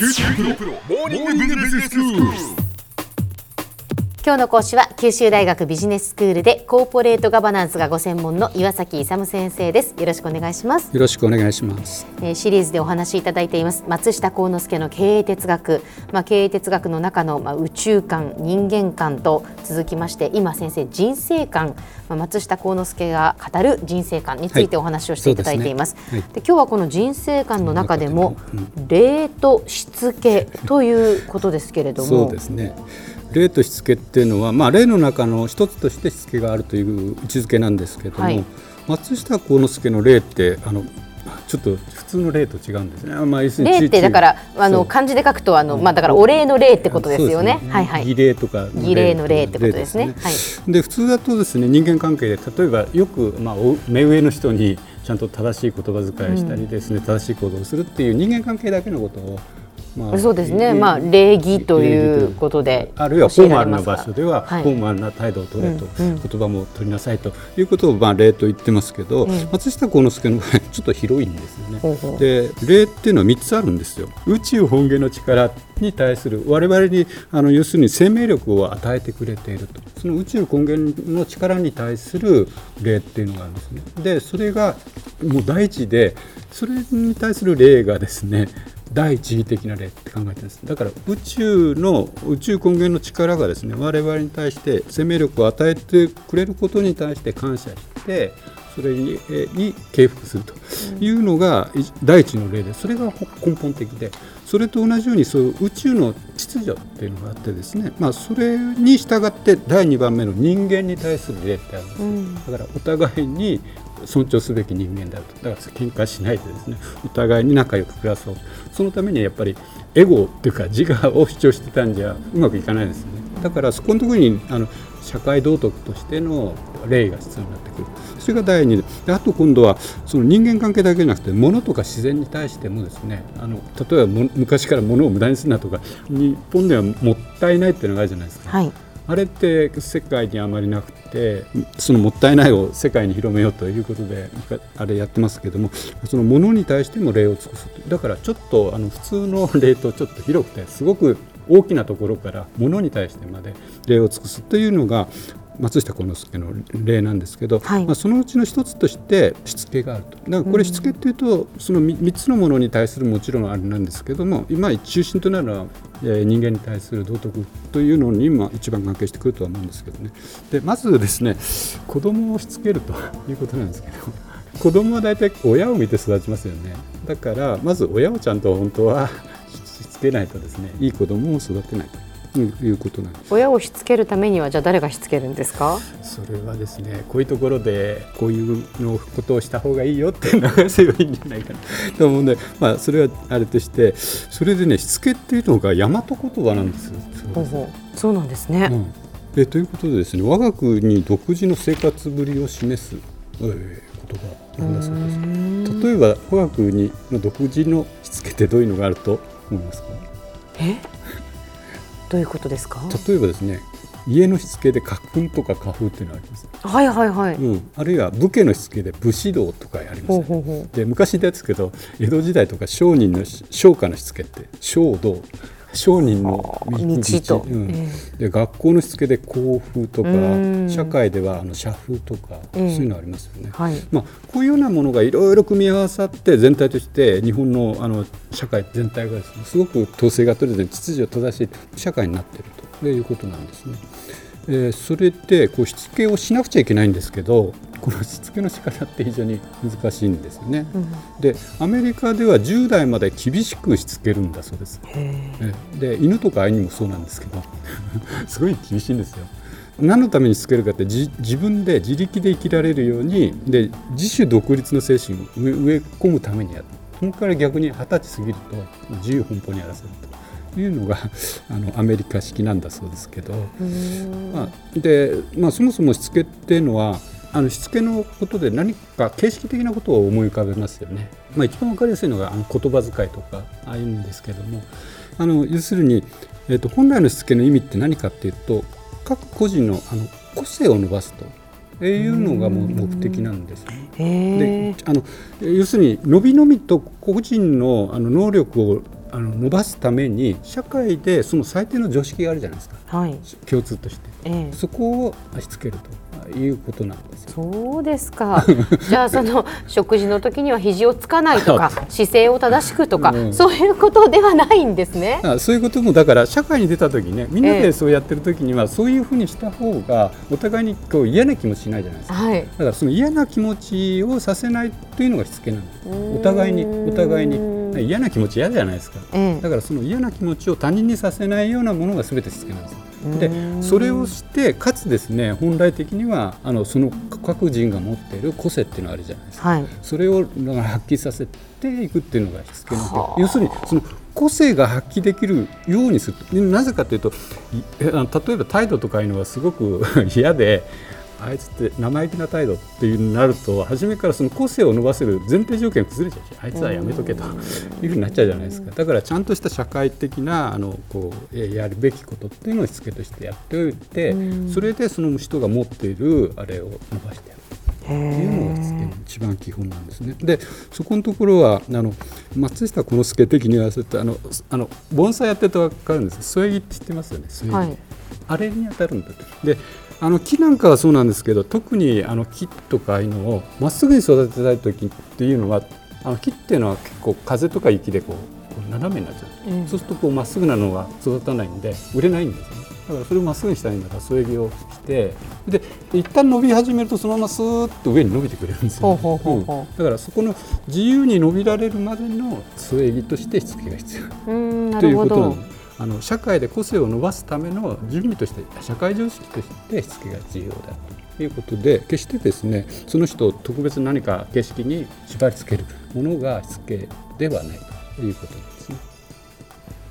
九州大学モーニングビジネススクール。今日の講師は九州大学ビジネススクールでコーポレートガバナンスがご専門の岩崎勇先生です。よろしくお願いします。よろしくお願いします。えーシリーズでお話しいただいています。松下幸之助の経営哲学、まあ、経営哲学の中の、まあ、宇宙観人間観と続きまして今先生人生観、まあ、松下幸之助が語る人生観についてお話をしていただいています,、そうですね。はい。で今日はこの人生観の中でもその中礼としつけということですけれども。そうですね。例としつけっていうのは、まあ、例の中の一つとしてしつけがあるという位置づけなんですけども、はい。松下幸之助の例ってあのちょっと普通の例と違うんですね。まあ、要するに礼ってだからあの漢字で書くとあの、まあ、だからお礼の礼ってことですよね。はいはい。儀礼とか儀礼の礼ってことですね。礼でで普通だとですね人間関係で例えばよくまあお目上の人にちゃんと正しい言葉遣いをしたりですね、正しい行動をするっていう人間関係だけのことをまそうですね。えまあ礼儀ということであるいはフォーマルな場所では、はいフォーマルな態度を取れと、うんうん言葉も取りなさいということをまあ例と言ってますけど、ええ松下幸之助の場合ちょっと広いんですよね。ほうほうで例っていうのは3つあるんですよ。宇宙本源の力に対する我々にあの要するに生命力を与えてくれているとその宇宙根源の力に対する例っていうのがあるんですね。でそれがもう第一でそれに対する例がですね第一義的な例って考えてるんです。だから宇宙の宇宙根源の力がですね我々に対して生命力を与えてくれることに対して感謝してそれに敬服すると。いうのがい第一の例でそれが根本的でそれと同じようにそう宇宙の秩序っていうのがあってですね、まあ、それに従って第2番目の人間に対する例ってあるんですよ、うん。だからお互いに尊重すべき人間であると。だから喧嘩しないでですねお互いに仲良く暮らそうそのためにはやっぱりエゴっていうか自我を主張してたんじゃうまくいかないですよね。だからそこのところにあの社会道徳としての礼が必要になってくる。それが第二でであと今度はその人間関係だけじゃなくて物とか自然に対してもですねあの例えばも昔から物を無駄にするなとか日本ではもったいないっていうのがあるじゃないですか、はい。あれって世界にあまりなくてそのもったいないを世界に広めようということであれやってますけどもそのものに対しても礼を尽くすだからちょっとあの普通の礼とちょっと広くてすごく大きなところからものに対してまで礼を尽くすというのが松下幸之助の例なんですけど、はい。まあ、そのうちの一つとしてしつけがあると。だからこれしつけっていうと、その 3, つのものに対するもちろんあれなんですけども今中心となるのは、えー人間に対する道徳というのに今一番関係してくるとは思うんですけどね。でまずですね子供をしつけると いうことなんですけど子供は大体親を見て育ちますよね。だからまず親をちゃんと本当はしつけないとですねいい子供を育てないということなんです親をしつけるためにはじゃあ誰がしつけるんですか？それはですねこういうところでこういうのことをした方がいいよって流せばいいんじゃないかな と思うんで、まあ、それはあれとしてそれでねしつけっていうのが大和言葉なんですよ。ほうほう。そうなんですね。うんえということでですね我が国独自の生活ぶりを示す、えー言葉なんだそうです。例えば我が国の独自のしつけってどういうのがあると思いますか？え？どういうことですか？例えばですね家のしつけで家訓とか家風っていうのがあります。はいはいはい。うん、あるいは武家のしつけで武士道とかありますよね。で昔ですけど江戸時代とか商人のし商家のしつけって商道商人の道とうんえで学校のしつけで校風とかうん社会ではあの社風とか、ええそういうのありますよね。はい。まあ、こういうようなものがいろいろ組み合わさって全体として日本のあの社会全体がですねすごく統制が取れて秩序正しい社会になっているということなんですね。えーそれでこうしつけをしなくちゃいけないんですけどこのしつけの仕方って非常に難しいんですよね。うん。でアメリカでは10代まで厳しくしつけるんだそうです。で犬とか愛にもそうなんですけど すごい厳しいんですよ。何のためにしつけるかってじ自分で自力で生きられるようにで自主独立の精神を植え込むためにやる。そこから逆に二十歳過ぎると自由奔放にやらせると。いうのがあのアメリカ式なんだそうですけど、うん。まあ、で、まあ、そもそもしつけっていうのはあのしつけのことで何か形式的なことを思い浮かべますよね。まあ、一番わかりやすいのがあの言葉遣いとかああいうんですけども。あの要するに、えっと本来のしつけの意味って何かっていうと各個人のあの個性を伸ばすと。いうのがもう目的なんですよ。ね。であの要するに伸び伸びと個人のあの能力をあの伸ばすために社会でその最低の常識があるじゃないですか。はい。共通として、ええ。そこをしつけるということなんですよ。そうですか。じゃあその食事の時には肘をつかないとか 姿勢を正しくとか、うんそういうことではないんですね。あそういうこともだから社会に出た時ねみんなでそうやってる時にはそういうふうにした方がお互いにこう嫌な気持ちしないじゃないですか。はい。だからその嫌な気持ちをさせないというのがしつけなんです。お互いにお互いに嫌な気持ち嫌じゃないですか。ええだからその嫌な気持ちを他人にさせないようなものが全てしつけなんです。でそれをしてかつですね本来的にはあのその各人が持っている個性っていうのがあるじゃないですか。はい。それをだから発揮させていくっていうのがしつけのはあ要するにその個性が発揮できるようにするでなぜかというと 例えば態度とかいうのはすごく 嫌であいつって生意気な態度っていうになると初めからその個性を伸ばせる前提条件が崩れちゃうしあいつはやめとけというふうになっちゃうじゃないですか。だからちゃんとした社会的なあのこうえやるべきことっていうのをしつけとしてやっておいてそれでその人が持っているあれを伸ばしてやる。っていうのが一番基本なんですね。でそこのところはあの松下幸之助的にはそういったあのあの盆栽やってると分かるんです。添え木って知ってますよねはい。あれに当たるんだと。であの木なんかはそうなんですけど特にあの木とかああいうのをまっすぐに育てたい時っていうのはあの木っていうのは結構風とか雪でこう斜めになっちゃう、うん。そうするとこうまっすぐなのが育たないんで売れないんですよ。ね。だからそれをまっすぐにしたいんだ。から添え木をしてで一旦伸び始めるとそのままスーッと上に伸びてくれるんですよ、ね。ほうん。だからそこの自由に伸びられるまでの添え木としてしつけが必要。うーんなといるほど。うことなの。あの社会で個性を伸ばすための準備として社会常識としてしつけが重要だということで決してですねその人を特別何か形式に縛り付けるものがしつけではないということですね。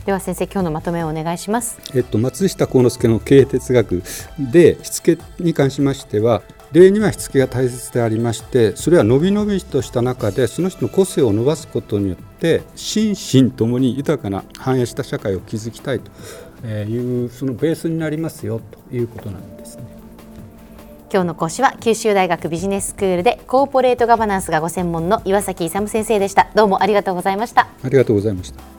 では先生今日のまとめをお願いします。えっと、松下幸之助の経営哲学でしつけに関しましては例にはしつけが大切でありましてそれは伸び伸びとした中でその人の個性を伸ばすことによって心身ともに豊かな繁栄した社会を築きたいというそのベースになりますよということなんですね。今日の講師は九州大学ビジネススクールでコーポレートガバナンスがご専門の岩崎勇先生でした。どうもありがとうございました。ありがとうございました。